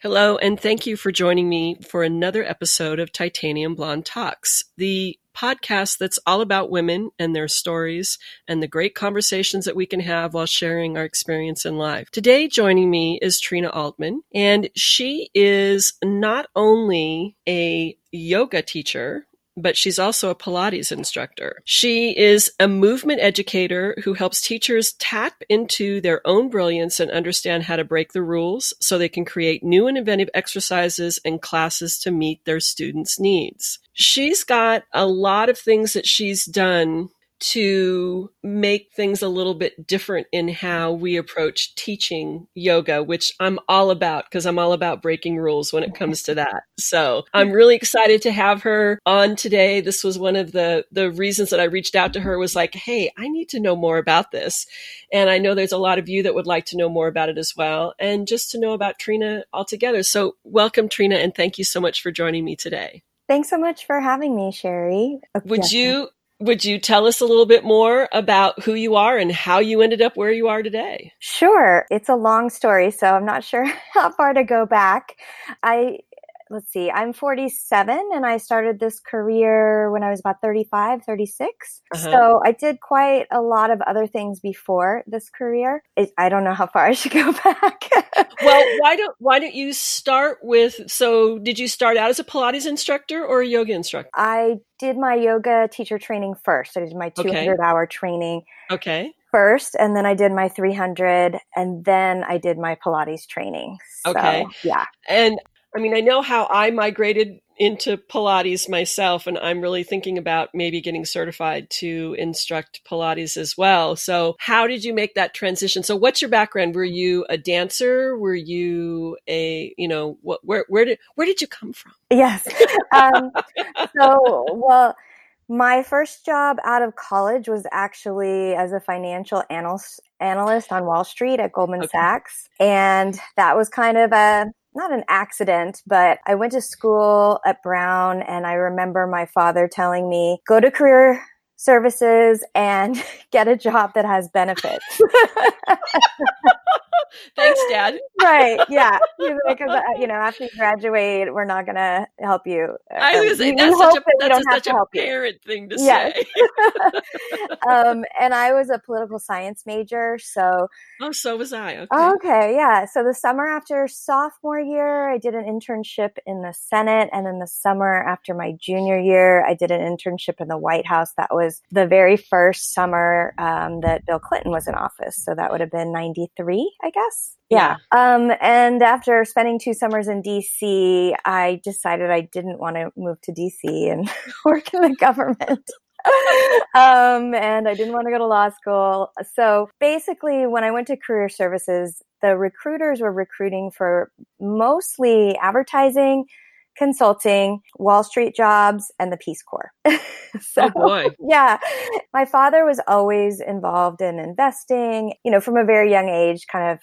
Hello, and thank you for joining me for another episode of Titanium Blonde Talks, the podcast that's all about women and their stories and the great conversations that we can have while sharing our experience in life. Today, joining me is Trina Altman, and she is not only a yoga teacher, but she's also a Pilates instructor. She is a movement educator who helps teachers tap into their own brilliance and understand how to break the rules so they can create new and inventive exercises and classes to meet their students' needs. She's got a lot of things that she's done to make things a little bit different in how we approach teaching yoga, which I'm all about because I'm all about breaking rules when it comes to that. So I'm really excited to have her on today. This was one of the, the reasons that I reached out to her was like, Hey, I need to know more about this. And I know there's a lot of you that would like to know more about it as well. And just to know about Trina altogether. So welcome, Trina, and thank you so much for joining me today. Thanks so much for having me, Sherry. Would you would you tell us a little bit more about who you are and how you ended up where you are today? Sure. It's a long story, so I'm not sure how far to go back. I let's see, I'm 47 and I started this career when I was about 35, 36. Uh-huh. So I did quite a lot of other things before this career. It, I don't know how far I should go back. well, why don't why don't you start with so did you start out as a Pilates instructor or a yoga instructor? I did my yoga teacher training first. I did my 200 okay. hour training. Okay first and then I did my 300 and then I did my Pilates training. So, okay. Yeah. And I mean, I know how I migrated into Pilates myself, and I'm really thinking about maybe getting certified to instruct Pilates as well. So, how did you make that transition? So, what's your background? Were you a dancer? Were you a, you know, what, where, where did, where did you come from? Yes. Um, so, well, my first job out of college was actually as a financial analyst analyst on Wall Street at Goldman okay. Sachs. And that was kind of a not an accident, but I went to school at Brown and I remember my father telling me, go to career services and get a job that has benefits. Thanks, Dad. right. Yeah. Because, uh, you know, after you graduate, we're not going to help you. I was saying, that's such a, that's a, such a parent you. thing to yes. say. um, and I was a political science major. So. Oh, so was I. Okay. okay. Yeah. So the summer after sophomore year, I did an internship in the Senate. And then the summer after my junior year, I did an internship in the White House. That was the very first summer um, that Bill Clinton was in office. So that would have been 93, I guess. Yeah. yeah. Um, and after spending two summers in DC, I decided I didn't want to move to DC and work in the government. um, and I didn't want to go to law school. So basically, when I went to career services, the recruiters were recruiting for mostly advertising, consulting, Wall Street jobs, and the Peace Corps. so, oh. Yeah. My father was always involved in investing, you know, from a very young age, kind of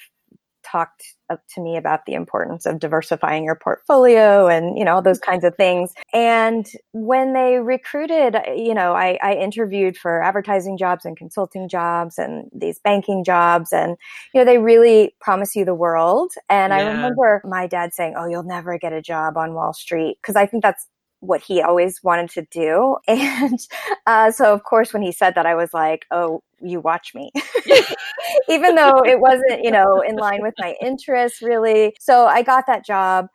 talked uh, to me about the importance of diversifying your portfolio and you know all those kinds of things and when they recruited uh, you know I, I, interviewed for advertising jobs and consulting jobs and these banking jobs and you know they really promise you the world and yeah. i remember my dad saying oh you'll never get a job on wall street because i think that's what he always wanted to do. And uh, so, of course, when he said that, I was like, oh, you watch me. Even though it wasn't, you know, in line with my interests really. So I got that job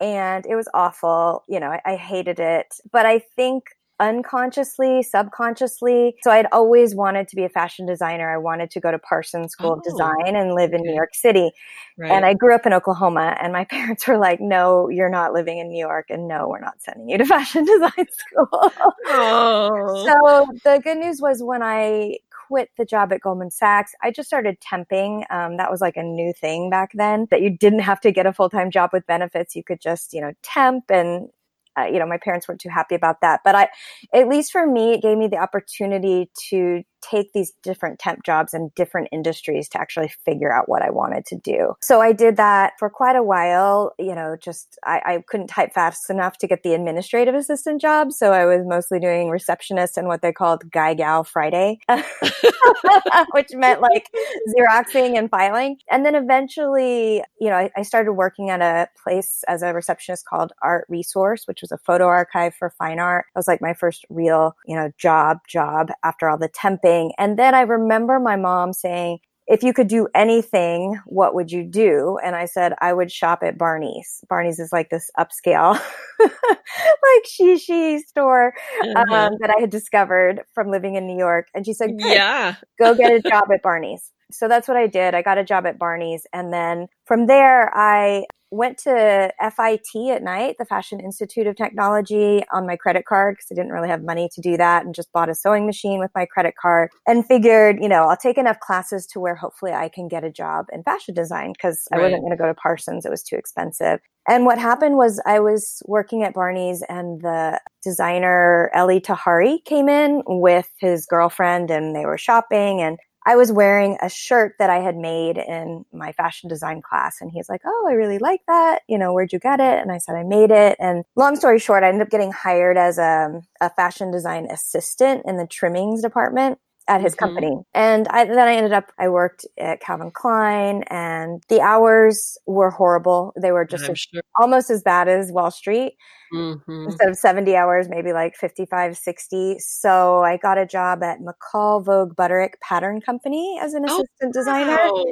and it was awful. You know, I, I hated it. But I think unconsciously, subconsciously. So I'd always wanted to be a fashion designer. I wanted to go to Parsons School oh, of Design and live in okay. New York City. Right. And I grew up in Oklahoma and my parents were like, no, you're not living in New York and no, we're not sending you to fashion design school. Oh. so the good news was when I quit the job at Goldman Sachs, I just started temping. Um, that was like a new thing back then that you didn't have to get a full time job with benefits. You could just, you know, temp and uh, you know, my parents weren't too happy about that. But I, at least for me, it gave me the opportunity to take these different temp jobs in different industries to actually figure out what I wanted to do. So I did that for quite a while. You know, just I, I couldn't type fast enough to get the administrative assistant job. So I was mostly doing receptionist and what they called guy gal Friday, which meant like Xeroxing and filing. And then eventually, you know, I, I started working at a place as a receptionist called Art Resource, which was a photo archive for fine art. It was like my first real, you know, job, job after all the temping. And then I remember my mom saying, if you could do anything, what would you do? And I said, I would shop at Barney's. Barney's is like this upscale, like shishi store mm-hmm. um, that I had discovered from living in New York. And she said, Yeah, go get a job at Barney's. So that's what I did. I got a job at Barney's. And then from there, I went to FIT at night, the Fashion Institute of Technology, on my credit card because I didn't really have money to do that and just bought a sewing machine with my credit card and figured, you know, I'll take enough classes to where hopefully I can get a job in fashion design because right. I wasn't going to go to Parsons. It was too expensive. And what happened was I was working at Barney's and the designer Elie Tahari came in with his girlfriend and they were shopping and I was wearing a shirt that I had made in my fashion design class. And he's like, Oh, I really like that. You know, where'd you get it? And I said, I made it. And long story short, I ended up getting hired as a, a fashion design assistant in the trimmings department at his mm-hmm. company. And I, then I ended up, I worked at Calvin Klein and the hours were horrible. They were just as, sure. almost as bad as Wall Street. Mm-hmm. Instead of 70 hours, maybe like 55, 60. So I got a job at McCall Vogue Butterick Pattern Company as an oh, assistant designer. Wow.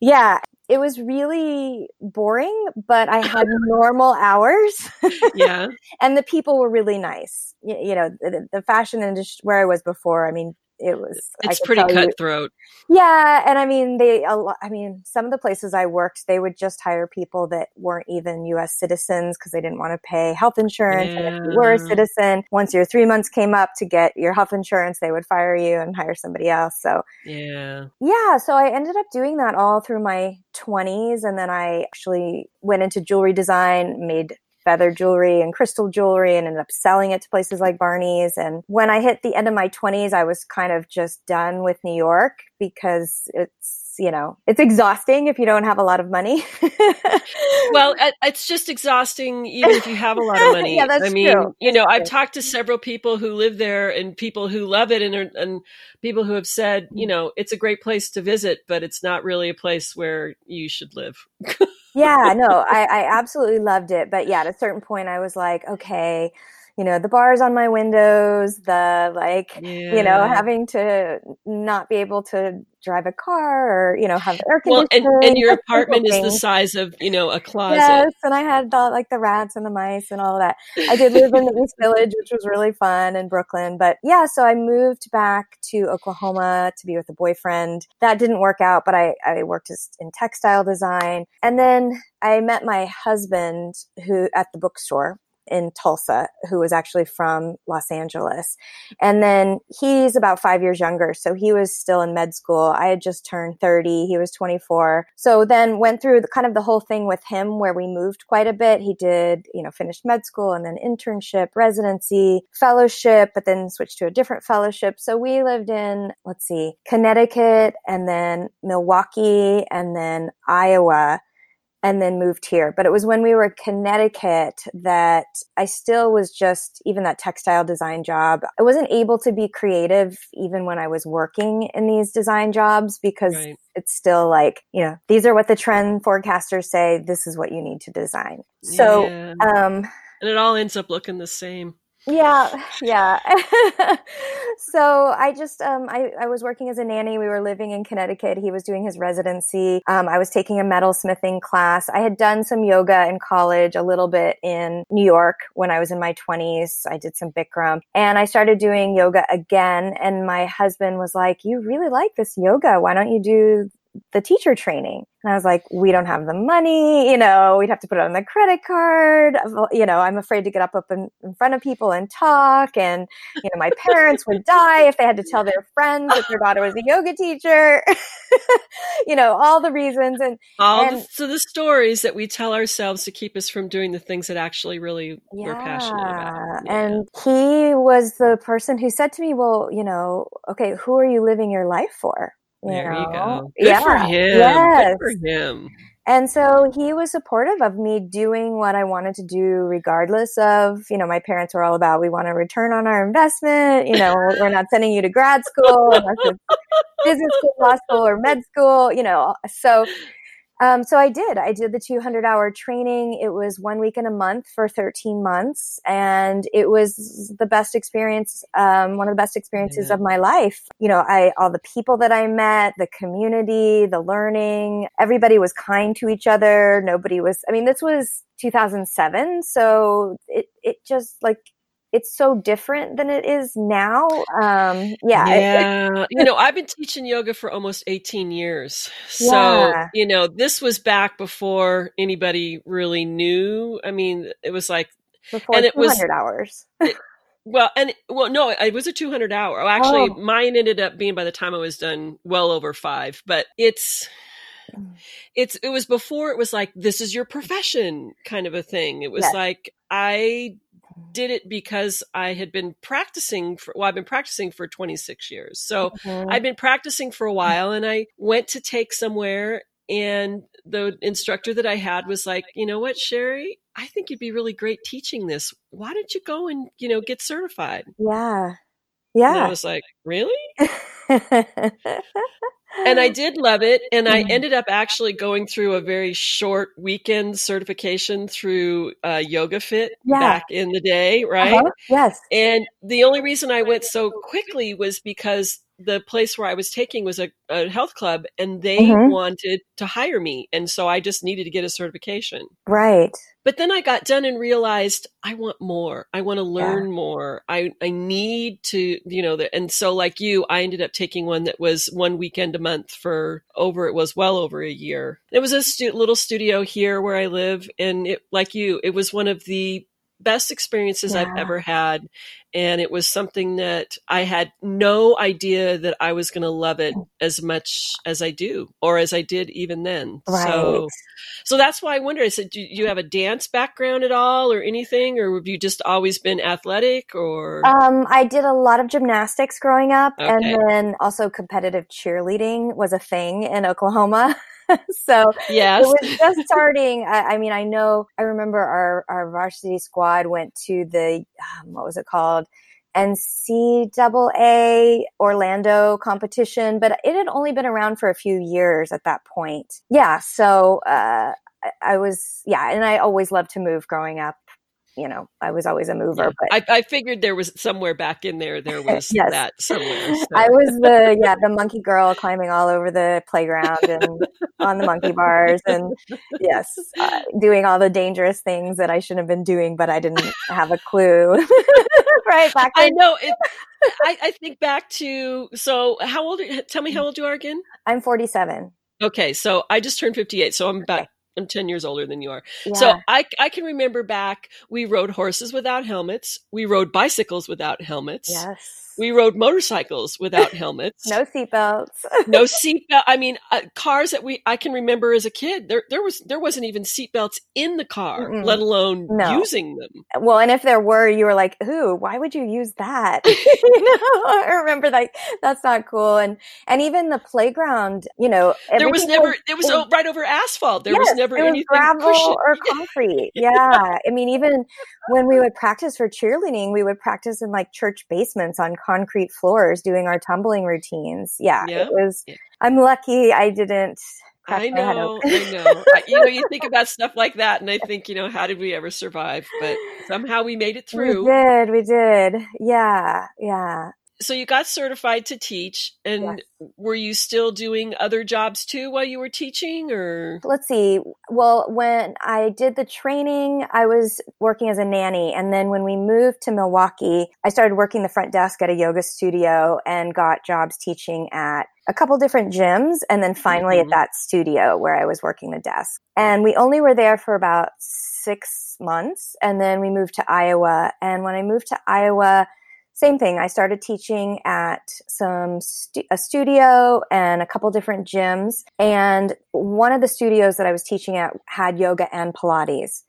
Yeah, it was really boring, but I had normal hours. yeah. and the people were really nice. You, you know, the, the, fashion industry where I was before, I mean, it was it's pretty cutthroat you, yeah and i mean they a lot, i mean some of the places i worked they would just hire people that weren't even us citizens because they didn't want to pay health insurance yeah. and if you were a mm. citizen once your three months came up to get your health insurance they would fire you and hire somebody else so yeah yeah so i ended up doing that all through my 20s and then i actually went into jewelry design made feather jewelry and crystal jewelry and ended up selling it to places like Barney's. And when I hit the end of my 20s, I was kind of just done with New York because it's you know, it's exhausting if you don't have a lot of money. well, it's just exhausting even if you have a lot of money. yeah, that's I mean, true. you know, I've talked to several people who live there and people who love it and and people who have said, you mm-hmm. know, it's a great place to visit, but it's not really a place where you should live yeah, no, I, I absolutely loved it. But yeah, at a certain point, I was like, okay, you know, the bars on my windows, the like, yeah. you know, having to not be able to drive a car or, you know, have air conditioning. Well, and, and your apartment is the size of, you know, a closet. Yes. And I had the, like the rats and the mice and all that. I did live in the East Village, which was really fun in Brooklyn. But yeah, so I moved back to Oklahoma to be with a boyfriend. That didn't work out, but I, I worked in textile design. And then I met my husband who at the bookstore in Tulsa who was actually from Los Angeles. And then he's about five years younger. So he was still in med school. I had just turned 30. He was 24. So then went through the, kind of the whole thing with him where we moved quite a bit. He did, you know, finished med school and then internship, residency, fellowship, but then switched to a different fellowship. So we lived in, let's see, Connecticut and then Milwaukee and then Iowa and then moved here. But it was when we were in Connecticut that I still was just, even that textile design job, I wasn't able to be creative even when I was working in these design jobs because right. it's still like, you know, these are what the trend forecasters say, this is what you need to design. So, yeah. um, and it all ends up looking the same. Yeah, yeah. so I just um I, I was working as a nanny. We were living in Connecticut. He was doing his residency. Um, I was taking a metal smithing class. I had done some yoga in college, a little bit in New York when I was in my twenties. I did some Bikram and I started doing yoga again. And my husband was like, "You really like this yoga? Why don't you do the teacher training. And I was like, we don't have the money, you know, we'd have to put it on the credit card. You know, I'm afraid to get up, up in, in front of people and talk. And, you know, my parents would die if they had to tell their friends that their daughter was a yoga teacher. you know, all the reasons and all and, the, so the stories that we tell ourselves to keep us from doing the things that actually really yeah, we're passionate about. yeah. And he was the person who said to me, Well, you know, okay, who are you living your life for? There know? you go. Good yeah. for him. Yes. Good for him. And so he was supportive of me doing what I wanted to do, regardless of, you know, my parents were all about, we want a return on our investment. You know, we're not sending you to grad school business school, law school, or med school, you know. So um, so I did. I did the 200 hour training. It was one week in a month for 13 months, and it was the best experience, um, one of the best experiences of my life. You know, I all the people that I met, the community, the learning. Everybody was kind to each other. Nobody was. I mean, this was 2007, so it it just like it's so different than it is now. Um, yeah. Yeah. you know, I've been teaching yoga for almost 18 years. So, yeah. you know, this was back before anybody really knew. I mean, it was like, before and it was hours. it, well, and well, no, it was a 200 hour. Oh, actually, oh. mine ended up being by the time I was done well over five, but it's, it's it was before it was like this is your profession kind of a thing it was yes. like i did it because I had been practicing for, well, I've been practicing for 26 years. So mm-hmm. I've been practicing for a while and I went to take somewhere and the instructor that I had was like, you know what, Sherry, I think you'd be really great teaching this. Why don't you go and, you know, get certified? Yeah. Yeah. And I was like, really? and I did love it. And I mm-hmm. ended up actually going through a very short weekend certification through uh, Yoga Fit yeah. back in the day, right? Uh-huh. Yes. And the only reason I went so quickly was because the place where I was taking was a, a health club and they mm-hmm. wanted to hire me. And so I just needed to get a certification. Right. But then I got done and realized I want more. I want to learn yeah. more. I, I need to, you know, the, and so like you, I ended up taking one that was one weekend a month for over, it was well over a year. It was a stu- little studio here where I live. And it, like you, it was one of the best experiences yeah. I've ever had. And it was something that I had no idea that I was going to love it as much as I do, or as I did even then. Right. So, so that's why I wonder. I said, do you have a dance background at all, or anything, or have you just always been athletic? Or um, I did a lot of gymnastics growing up, okay. and then also competitive cheerleading was a thing in Oklahoma. so yes. it was just starting. I, I, mean, I know, I remember our, our varsity squad went to the, um, what was it called? NCAA Orlando competition, but it had only been around for a few years at that point. Yeah. So, uh, I was, yeah, and I always loved to move growing up you know, I was always a mover. Yeah. But I, I, figured there was somewhere back in there, there was yes. that somewhere. So. I was the, yeah, the monkey girl climbing all over the playground and on the monkey bars. And yes, uh, doing all the dangerous things that I shouldn't have been doing, but I didn't have a clue. right. Back I know. It, I, I think back to, so how old, tell me how old you are again? I'm 47. Okay, so I just turned 58, so I'm about I'm 10 years older than you are. Yeah. So I, I can remember back, we rode horses without helmets. We rode bicycles without helmets. Yes we rode motorcycles without helmets. no seatbelts. no seatbelt. I mean, uh, cars that we I can remember as a kid. There there was there wasn't even seatbelts in the car, Mm-mm. let alone no. using them. Well, and if there were, you were like, "Ooh, Why would you use that?" you know, I remember like that's not cool. And and even the playground, you know, there was never was, it was right over asphalt. There yes, was never anything gravel or concrete. yeah, I mean, even when we would practice for cheerleading, we would practice in like church basements on concrete floors doing our tumbling routines. Yeah, yeah. it was. Yeah. I'm lucky I didn't. I know, I know. I, you know, you think about stuff like that, and I think, you know, how did we ever survive? But somehow we made it through. We did, we did. Yeah, yeah so you got certified to teach and yes. were you still doing other jobs too while you were teaching or let's see well when i did the training i was working as a nanny and then when we moved to milwaukee i started working the front desk at a yoga studio and got jobs teaching at a couple different gyms and then finally mm-hmm. at that studio where i was working the desk and we only were there for about six months and then we moved to iowa and when i moved to iowa same thing. I started teaching at some stu- a studio and a couple different gyms. And one of the studios that I was teaching at had yoga and Pilates.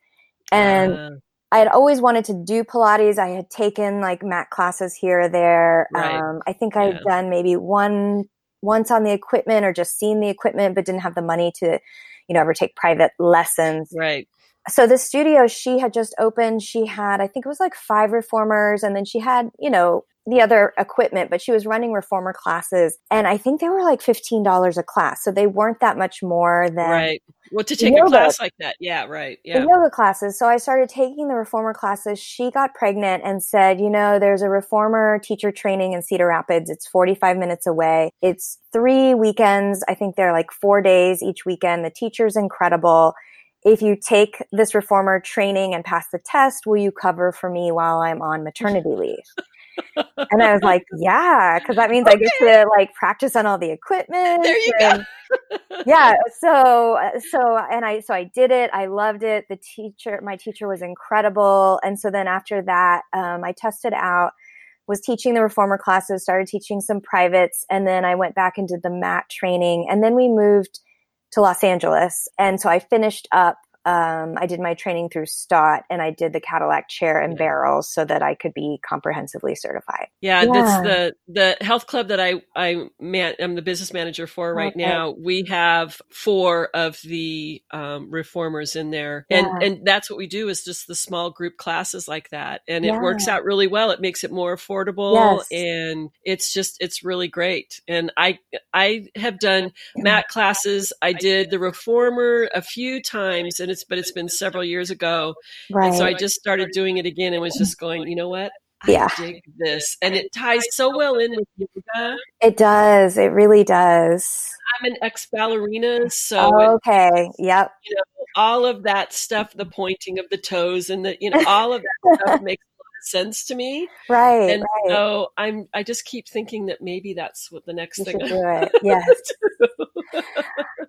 And uh. I had always wanted to do Pilates. I had taken like mat classes here or there. Right. Um, I think I had Yeah. done maybe one once on the equipment or just seen the equipment, but didn't have the money to, you know, ever take private lessons. Right. So the studio she had just opened, she had, I think it was like five reformers, and then she had, you know, the other equipment, but she was running reformer classes. And I think they were like $15 a class. So they weren't that much more than Right. Well, to take a yoga. class like that. Yeah. Right. yeah the yoga classes. So I started taking the reformer classes. She got pregnant and said, you know, there's a reformer teacher training in Cedar Rapids. It's 45 minutes away. It's three weekends. I think they're like four days each weekend. The teacher's incredible. If you take this reformer training and pass the test, will you cover for me while I'm on maternity leave? and I was like, yeah, because that means I get to like practice on all the equipment. There you and- go. yeah so so and i so i did it i loved it the teacher my teacher was incredible and so then after that um, i tested out was teaching the reformer classes started teaching some privates and then i went back and did the mat training and then we moved to los angeles. And so i finished up um, I did my training through STOTT and I did the Cadillac chair and Yeah. barrels so that I could be comprehensively certified. Yeah, Yeah. that's the the health club that I I man I'm the business manager for right Okay. now. We have four of the um, reformers in there, and Yeah. and that's what we do is just the small group classes like that, and it works out really well. It makes it more affordable, Yes. and it's just it's really great. And I I have done mat classes. I did the reformer a few times, and it's but it's been several years ago. Right. And so I just started doing it again and was just going, you know what? I Yeah. dig this. And it ties so well in with yoga. it does. It really does. I'm an ex ballerina, so it- okay. Yep. all of that stuff, the pointing of the toes and the, you know, all of that stuff makes a lot of sense to me. Right. And right. so I'm, I just keep thinking that maybe that's what the next You thing do it. Yes.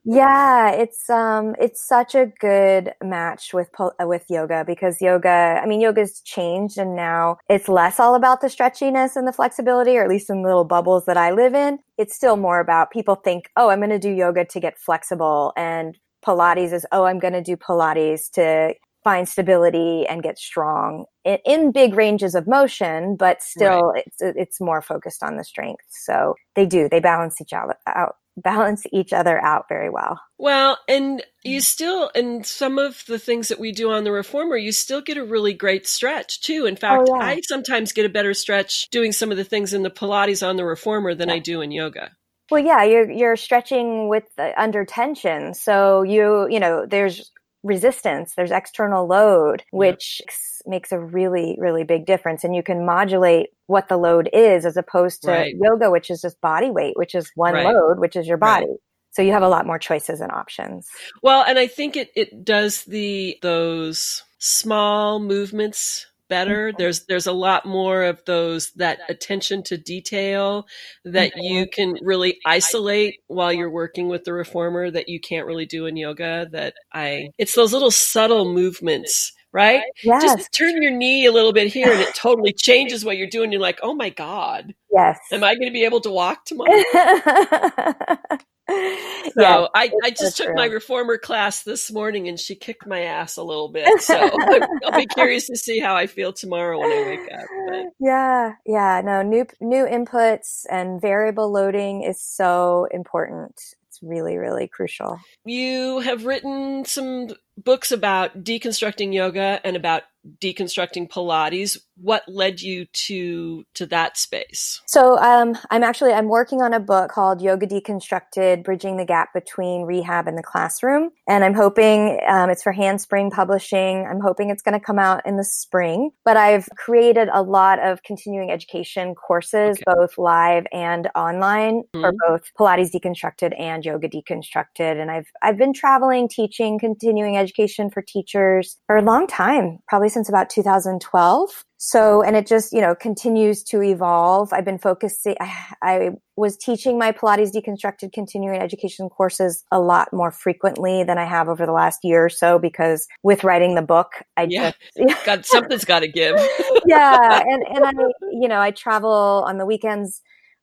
yeah, it's um it's such a good match with uh, with yoga because yoga, I mean yoga's changed and now it's less all about the stretchiness and the flexibility or at least in the little bubbles that I live in. It's still more about people think, "Oh, I'm going to do yoga to get flexible." And Pilates is, "Oh, I'm going to do Pilates to find stability and get strong in, in big ranges of motion, but still it's it's more focused on the strength. So they do they balance each other out balance each other out very well. Well, and you still, and some of the things that we do on the reformer, you still get a really great stretch too. In fact, Oh, yeah. I sometimes get a better stretch doing some of the things in the Pilates on the reformer than I do in yoga. Well, yeah, you're you're stretching with the, under tension, so you you know there's resistance, there's external load, which makes a really really big difference, and you can modulate what the load is as opposed to Right. yoga, which is just body weight, which is one Right. load, which is your Right. body. So you have a lot more choices and options. Well, and I think it, it does the those small movements better. Mm-hmm. There's there's a lot more of those that attention to detail that you can really isolate while you're working with the reformer that you can't really do in yoga that I it's those little subtle movements, right? Yes, Just turn your knee a little bit here and it totally changes what you're doing. You're like, "Oh my god, yes. am I going to be able to walk tomorrow?" So yeah, I, I just took true. my reformer class this morning and she kicked my ass a little bit. So I'll be curious to see how I feel tomorrow when I wake up. But Yeah, yeah, no, new new inputs and variable loading is so important. It's really, really crucial. you have written some books about deconstructing yoga and about deconstructing Pilates. What led you to to that space? So, um, I'm actually I'm working on a book called Yoga Deconstructed: Bridging the Gap Between Rehab and the Classroom, and I'm hoping um, it's for Handspring Publishing. I'm hoping it's going to come out in the spring. But I've created a lot of continuing education courses, Okay. both live and online, for Mhm. both Pilates Deconstructed and Yoga Deconstructed. And I've I've been traveling, teaching continuing education for teachers for a long time, probably since about 2012. So, and it just, you know, continues to evolve. I've been focusing, I, I was teaching my Pilates deconstructed continuing education courses a lot more frequently than I have over the last year or so because with writing the book, I Yeah. just, God, something's got to give. yeah. And, and I, you know, I travel on the weekends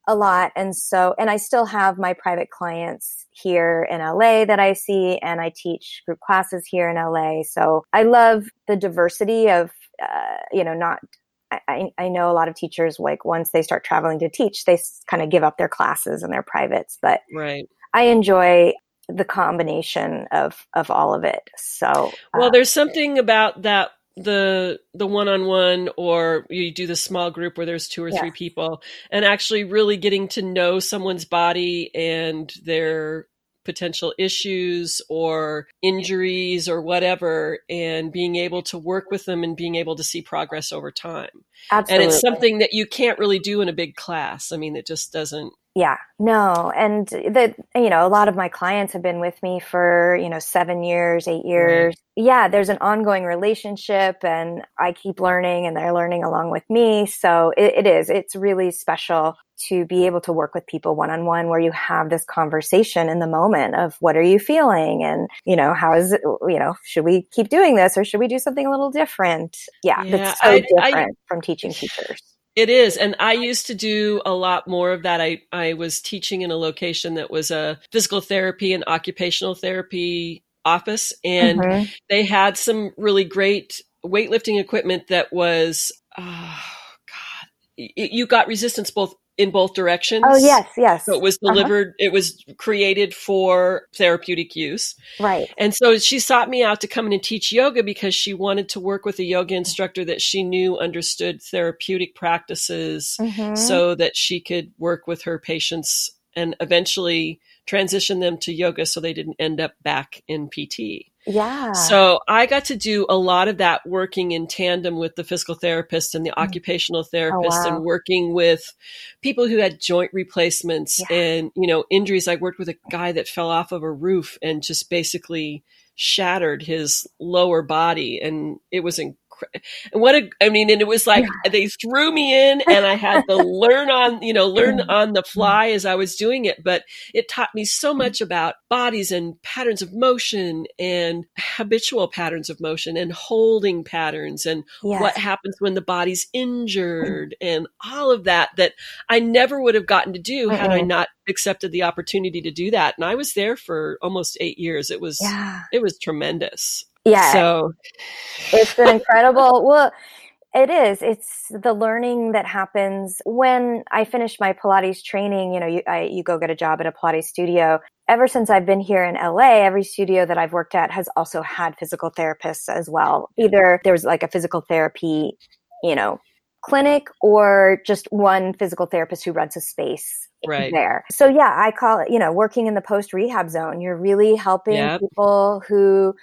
a lot. And so, and I still have my private clients here in LA that I see, and I teach group classes here in LA. So I love the diversity of uh, you know, not I, I know a lot of teachers like once they start traveling to teach, they kind of give up their classes and their privates. But right. I enjoy the combination of of all of it. So well, uh, there's something about that the the one-on-one or you do the small group where there's two or three people and actually really getting to know someone's body and their potential issues or injuries or whatever and being able to work with them and being able to see progress over time. Absolutely. And it's something that you can't really do in a big class. I mean, it just doesn't yeah, no. And that, you know, a lot of my clients have been with me for, you know, seven years, eight years. Right. Yeah, there's an ongoing relationship and I keep learning and they're learning along with me. So it, it is, it's really special to be able to work with people one on one where you have this conversation in the moment of what are you feeling and, you know, how is it, you know, should we keep doing this or should we do something a little different? Yeah, yeah it's so I, different I, from teaching teachers. It is. And I used to do a lot more of that. I, I was teaching in a location that was a physical therapy and occupational therapy office. And mm-hmm. they had some really great weightlifting equipment that was, oh, God, you got resistance both in both directions. Oh yes, yes. So it was uh-huh. delivered. Uh-huh. It was created for therapeutic use. Right. And so she sought me out to come in and teach yoga because she wanted to work with a yoga instructor that she knew understood therapeutic practices, mm-hmm. so that she could work with her patients and eventually transition them to yoga so they didn't end up back in PT. Yeah. So I got to do a lot of that working in tandem with the physical therapist and the mm. occupational oh, therapist oh, wow. and working with people who had joint replacements yeah. and, you know, injuries. I worked with a guy that fell off of a roof and just basically shattered his lower body and it was incredible what a, I mean, and it was like yeah. they threw me in and I had to learn on, you know, learn on the mm-hmm. fly as I was doing it. But it taught me so mm-hmm. much about bodies and patterns of motion and habitual patterns of motion and holding patterns and yes. what happens when the body's mm-hmm. injured and all of that that I never would have gotten to do had I not accepted the opportunity to do that. And I was there for almost eight years. It was, yeah. it was tremendous. Yeah. So it's an incredible. well, it is. It's the learning that happens when I finished my Pilates training. You know, you, I, you go get a job at a Pilates studio. Ever since I've been here in LA, every studio that I've worked at has also had physical therapists as well. Either there was like a physical therapy, you know, clinic or just one physical therapist who runs a space right. there. So yeah, I call it, you know, working in the post rehab zone. You're really helping yep. people who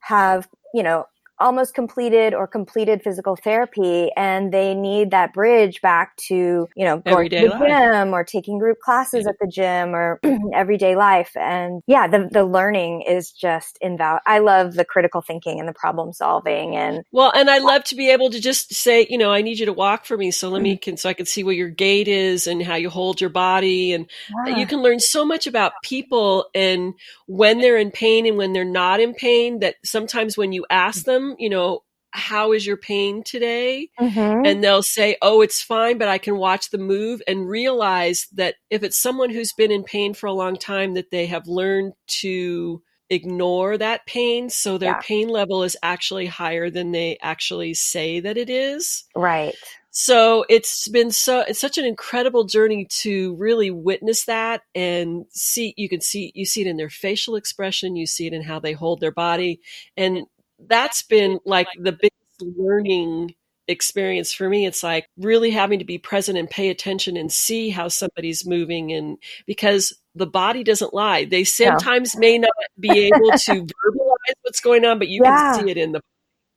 have, you know, almost completed or completed physical therapy and they need that bridge back to, you know, going to the life. gym or taking group classes yeah. at the gym or everyday life. And yeah, the, the learning is just invaluable. I love the critical thinking and the problem solving and well, and I love to be able to just say, you know, I need you to walk for me. So let me mm-hmm. can, so I can see where your gait is and how you hold your body. And yeah. you can learn so much about people and when they're in pain and when they're not in pain that sometimes when you ask them, you know, how is your pain today? Mm-hmm. And they'll say, oh, it's fine, but I can watch the move and realize that if it's someone who's been in pain for a long time, that they have learned to ignore that pain. So their yeah. pain level is actually higher than they actually say that it is. Right. So it's been so, it's such an incredible journey to really witness that and see, you can see, you see it in their facial expression, you see it in how they hold their body. And that's been like the biggest learning experience for me. It's like really having to be present and pay attention and see how somebody's moving and because the body doesn't lie. They sometimes no. may not be able to verbalize what's going on, but you yeah. can see it in the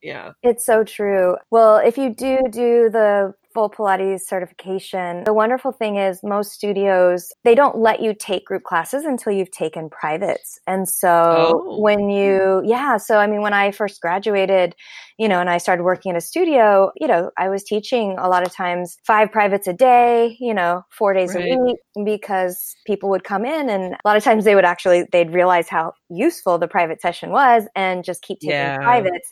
yeah. It's so true. Well, if you do do the full Pilates certification. The wonderful thing is most studios, they don't let you take group classes until you've taken privates. And so oh. when you, yeah, so I mean, when I first graduated, you know, and I started working in a studio, you know, I was teaching a lot of times five privates a day, you know, four days right. a week because people would come in and a lot of times they would actually, they'd realize how useful the private session was and just keep taking yeah. privates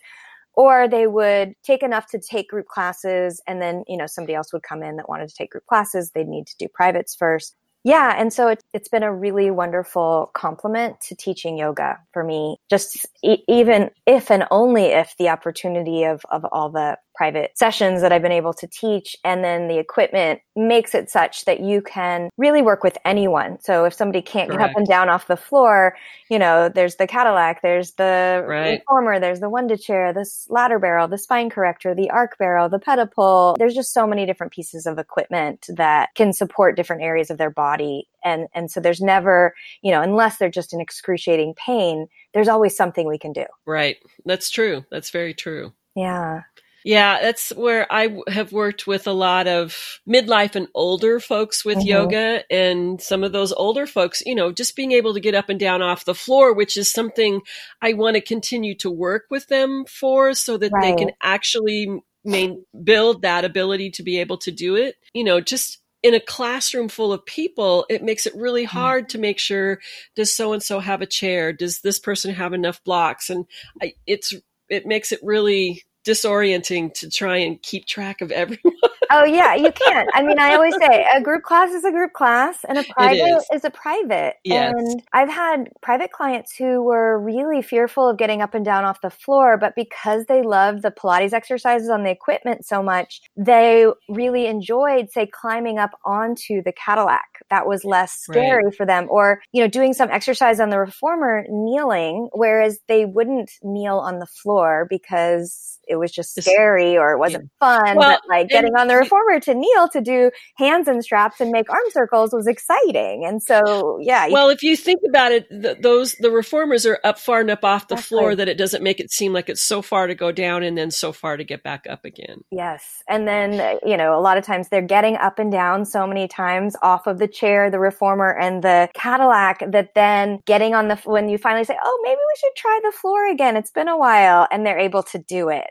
or they would take enough to take group classes and then you know somebody else would come in that wanted to take group classes they'd need to do privates first. Yeah and so it, it's been a really wonderful complement to teaching yoga for me. Just e- even if and only if the opportunity of, of all the private sessions that I've been able to teach. And then the equipment makes it such that you can really work with anyone. So if somebody can't Correct. get up and down off the floor, you know, there's the Cadillac, there's the right. reformer, there's the Wunda chair, this ladder barrel, the spine corrector, the arc barrel, the pedipole. There's just so many different pieces of equipment that can support different areas of their body. And, and so there's never, you know, unless they're just in excruciating pain, there's always something we can do. Right. That's true. That's very true. Yeah. Yeah, that's where I have worked with a lot of midlife and older folks with mm-hmm. yoga. And some of those older folks, you know, just being able to get up and down off the floor, which is something I want to continue to work with them for so that right. they can actually main, build that ability to be able to do it. You know, just in a classroom full of people, it makes it really mm. hard to make sure does so and so have a chair? Does this person have enough blocks? And I, it's it makes it really disorienting to try and keep track of everyone. Oh yeah, you can't. I mean, I always say a group class is a group class and a private is. is. a private. Yes. And I've had private clients who were really fearful of getting up and down off the floor, but because they loved the Pilates exercises on the equipment so much, they really enjoyed say climbing up onto the Cadillac. That was less scary right. for them or, you know, doing some exercise on the reformer kneeling whereas they wouldn't kneel on the floor because it was just scary or it wasn't yeah. fun. Well, but like getting on the reformer to kneel to do hands and straps and make arm circles was exciting. And so, yeah. Well, if you think about it, the, those, the reformers are up far enough off the floor that it doesn't make it seem like it's so far to go down and then so far to get back up again. Yes. And then, you know, a lot of times they're getting up and down so many times off of the chair, the reformer and the Cadillac that then getting on the, when you finally say, oh, maybe we should try the floor again. It's been a while and they're able to do it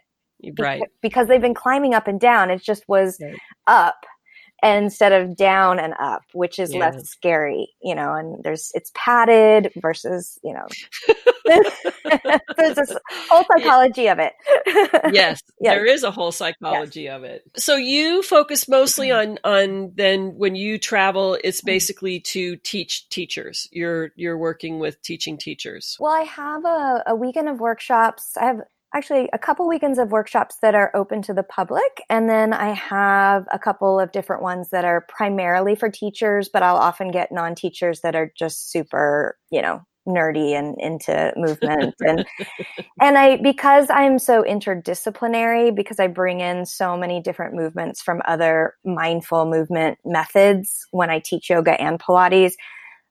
right. because they've been climbing up and down it just was right. up instead of down and up which is yeah. less scary you know and there's it's padded versus you know. There's this whole psychology of it. Yes, yes, there is a whole psychology yes. of it. So you focus mostly on on then when you travel it's mm-hmm. basically to teach teachers. You're you're working with teaching teachers. Well i have a, a weekend of workshops. I have actually a couple weekends of workshops that are open to the public. And then I have a couple of different ones that are primarily for teachers, but I'll often get non teachers that are just super, you know, nerdy and into movement and and I because I'm so interdisciplinary because I bring in so many different movements from other mindful movement methods when I teach yoga and pilates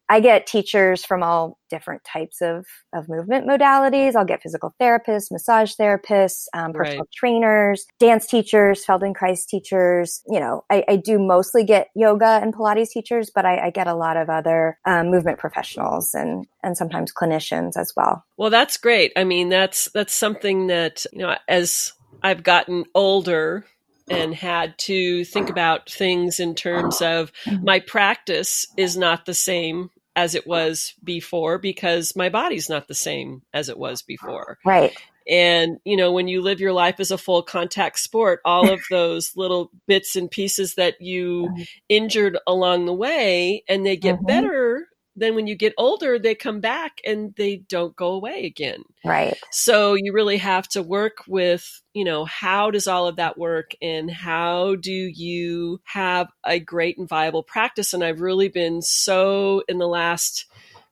I get teachers from all different types of, of movement modalities. I'll get physical therapists, massage therapists, um, personal right. trainers, dance teachers, Feldenkrais teachers. You know, I, I, do mostly get yoga and Pilates teachers, but I, I get a lot of other um, movement professionals and and sometimes clinicians as well. Well, that's great. I mean, that's that's something that you know as I've gotten older and had to think about things in terms of mm-hmm. my practice is not the same as it was before because my body's not the same as it was before. Right. And, you know, when you live your life as a full contact sport, all of those little bits and pieces that you injured along the way and they get mm-hmm. better then when you get older, they come back and they don't go away again. Right. So you really have to work with, you know, how does all of that work and how do you have a great and viable practice? And I've really been so in the last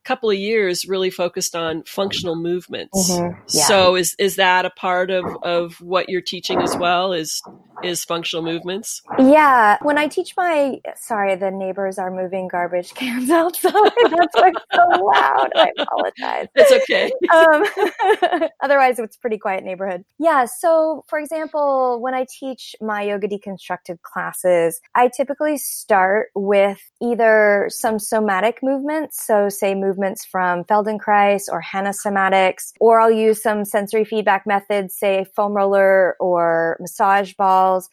couple of years really focused on functional movements. Mm-hmm. Yeah. So is is that a part of of what you're teaching as well is is functional movements? Yeah, when I teach my sorry, the neighbors are moving garbage cans outside. That's why it's so loud. I apologize. It's okay. um, otherwise, it's pretty quiet neighborhood. Yeah. So, for example, when I teach my yoga deconstructed classes, I typically start with either some somatic movements. So, say move movements from Feldenkrais or Hanna somatics, or I'll use some sensory feedback methods, say foam roller or massage balls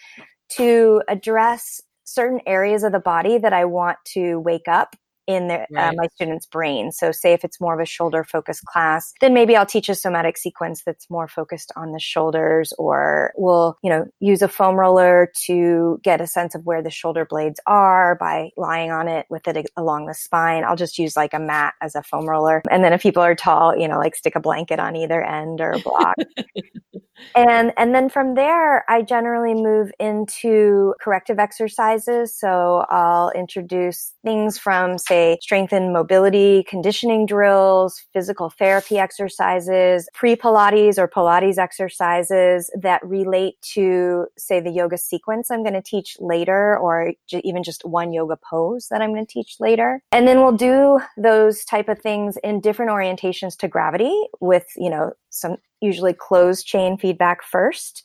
to address certain areas of the body that I want to wake up in the, uh, right. uh, my students' brain. So, say if it's more of a shoulder focused class, then maybe I'll teach a somatic sequence that's more focused on the shoulders, or we'll, you know, use a foam roller to get a sense of where the shoulder blades are by lying on it with it along the spine. I'll just use like a mat as a foam roller. And then if people are tall, you know, like stick a blanket on either end or a block. and and then from there, I generally move into corrective exercises. So I'll introduce things from say strength and mobility conditioning drills, physical therapy exercises, pre Pilates or Pilates exercises that relate to say the yoga sequence I'm going to teach later or even just one yoga pose that I'm going to teach later. And then we'll do those type of things in different orientations to gravity with, you know, some usually closed chain feedback first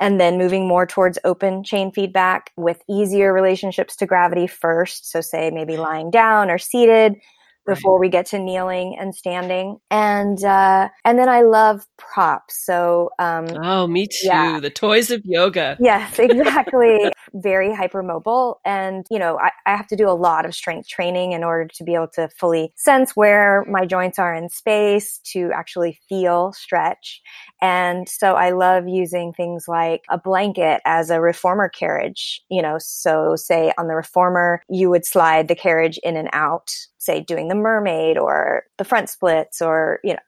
and then moving more towards open chain feedback with easier relationships to gravity first. So say maybe lying down or seated before we get to kneeling and standing. And uh, and then I love props. So um, oh, me too. Yeah. The toys of yoga. Yes, exactly. Very hypermobile, and you know I, I have to do a lot of strength training in order to be able to fully sense where my joints are in space to actually feel stretch. And so I love using things like a blanket as a reformer carriage. You know, so say on the reformer, you would slide the carriage in and out say doing the mermaid or the front splits or, you know,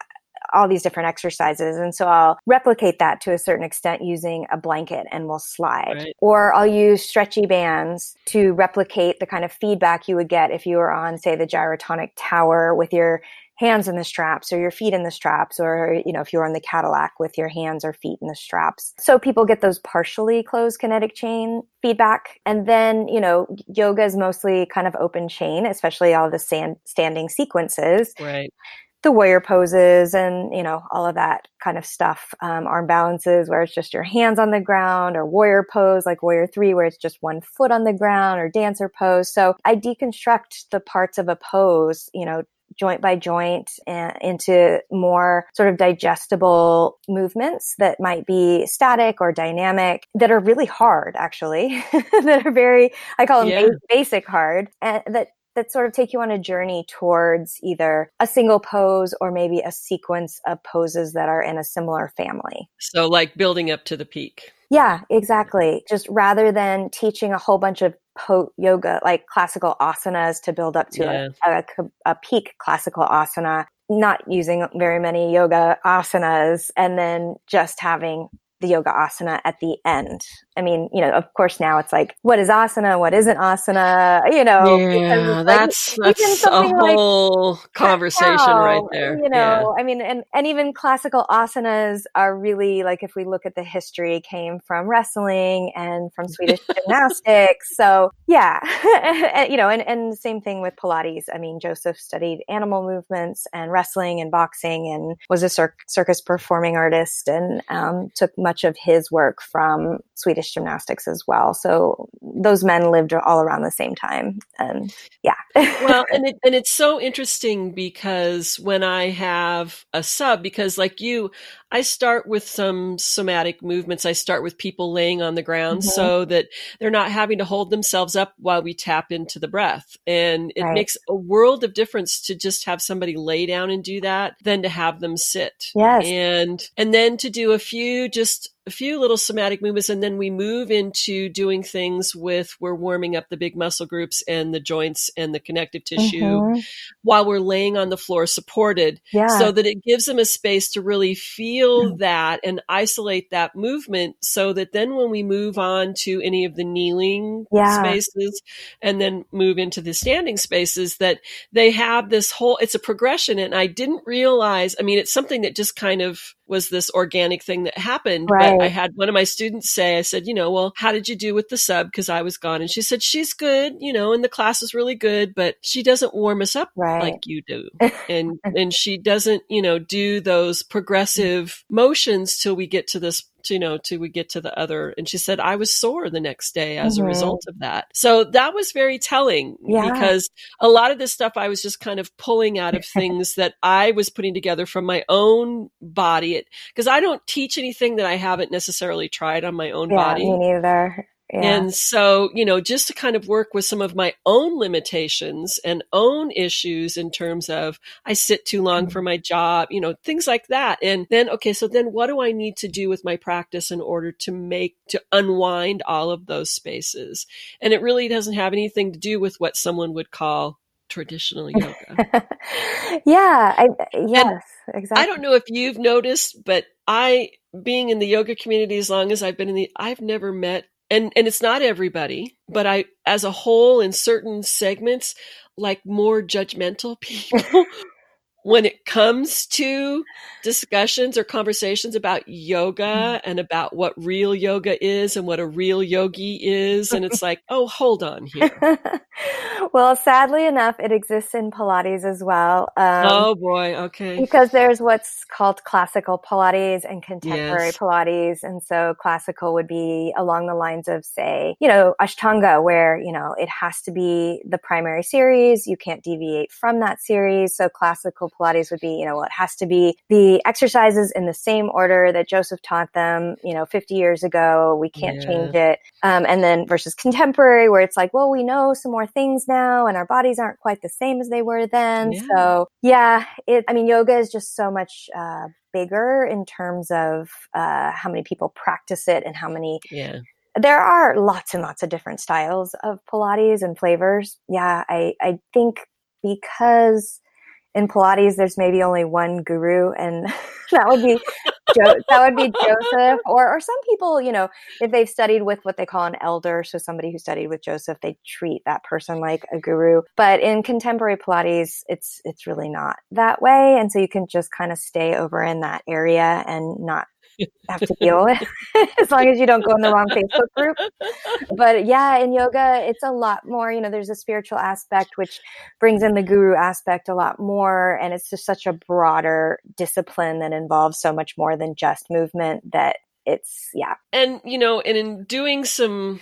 all these different exercises. And so I'll replicate that to a certain extent using a blanket and we'll slide. Right. Or I'll use stretchy bands to replicate the kind of feedback you would get if you were on, say, the gyrotonic tower with your hands in the straps or your feet in the straps or you know if you're on the cadillac with your hands or feet in the straps. So people get those partially closed kinetic chain feedback. And then you know yoga is mostly kind of open chain especially all the stand, standing sequences. Right. The warrior poses and you know all of that kind of stuff um, arm balances where it's just your hands on the ground or warrior pose like warrior three where it's just one foot on the ground or dancer pose. So i deconstruct the parts of a pose you know joint by joint and into more sort of digestible movements that might be static or dynamic that are really hard actually that are very i call them yeah. basic hard and that that sort of take you on a journey towards either a single pose or maybe a sequence of poses that are in a similar family. So, like building up to the peak. Yeah, exactly. Just rather than teaching a whole bunch of po- yoga, like classical asanas to build up to yeah. a, a, a peak classical asana, not using very many yoga asanas, and then just having the yoga asana at the end. I mean, you know, of course now it's like, what is asana? What isn't asana? You know, yeah, that's, like, that's a whole like, conversation cow, right there. You know, yeah. I mean, and, and even classical asanas are really like, if we look at the history came from wrestling and from Swedish gymnastics. So yeah, you know, and, and same thing with Pilates. I mean, Joseph studied animal movements and wrestling and boxing and was a cir- circus performing artist and um, took much of his work from Swedish gymnastics as well. So those men lived all around the same time. And yeah. well, and, it, and it's so interesting because when I have a sub, because like you, I start with some somatic movements. I start with people laying on the ground mm-hmm. so that they're not having to hold themselves up while we tap into the breath. And it right. makes a world of difference to just have somebody lay down and do that than to have them sit. Yes. And, and then to do a few just just a few little somatic movements and then we move into doing things with we're warming up the big muscle groups and the joints and the connective tissue mm-hmm. while we're laying on the floor supported yeah. so that it gives them a space to really feel mm-hmm. that and isolate that movement so that then when we move on to any of the kneeling yeah. spaces and then move into the standing spaces that they have this whole it's a progression and I didn't realize I mean it's something that just kind of was this organic thing that happened. Right. But I had one of my students say, I said, you know, well, how did you do with the sub? Cause I was gone. And she said, she's good, you know, and the class is really good, but she doesn't warm us up right. like you do. and, and she doesn't, you know, do those progressive motions till we get to this you know, till we get to the other. And she said, I was sore the next day as mm-hmm. a result of that. So that was very telling yeah. because a lot of this stuff I was just kind of pulling out of things that I was putting together from my own body. Because I don't teach anything that I haven't necessarily tried on my own yeah, body. Me neither Yeah. And so, you know, just to kind of work with some of my own limitations and own issues in terms of I sit too long Mhm. for my job, you know, things like that. And then, okay, so then what do I need to do with my practice in order to make, to unwind all of those spaces? And it really doesn't have anything to do with what someone would call traditional yoga. yeah, I, yes, exactly. I don't know if you've noticed, but I, being in the yoga community as long as I've been in the, I've never met, and, and it's not everybody, but I, as a whole, in certain segments, like more judgmental people when it comes to discussions or conversations about yoga and about what real yoga is and what a real yogi is. And it's like, oh, hold on here. well, sadly enough, it exists in Pilates as well. Um, oh boy. Okay. because there's what's called classical Pilates and contemporary Yes. Pilates. And so classical would be along the lines of, say, you know, Ashtanga, where, you know, it has to be the primary series. You can't deviate from that series. So classical Pilates would be, you know, well, it has to be the exercises in the same order that Joseph taught them, you know, 50 years ago. We can't Yeah. change it. Um, and then versus contemporary, where it's like, well, we know some more things now and our bodies aren't quite the same as they were then. Yeah. So yeah, it, I mean, yoga is just so much, uh, bigger in terms of, uh, how many people practice it and how many, Yeah. there are lots and lots of different styles of Pilates and flavors. Yeah. I, I think because in Pilates, there's maybe only one guru and that would be, jo- that would be Joseph or, or some people, you know, if they've studied with what they call an elder, so somebody who studied with Joseph, they treat that person like a guru. But in contemporary Pilates, it's it's really not that way, and so you can just kind of stay over in that area and not have to deal with as long as you don't go in the wrong Facebook group. But yeah, in yoga, it's a lot more, you know, there's a spiritual aspect which brings in the guru aspect a lot more. And it's just such a broader discipline that involves so much more than just movement that it's, yeah. and you know and in doing some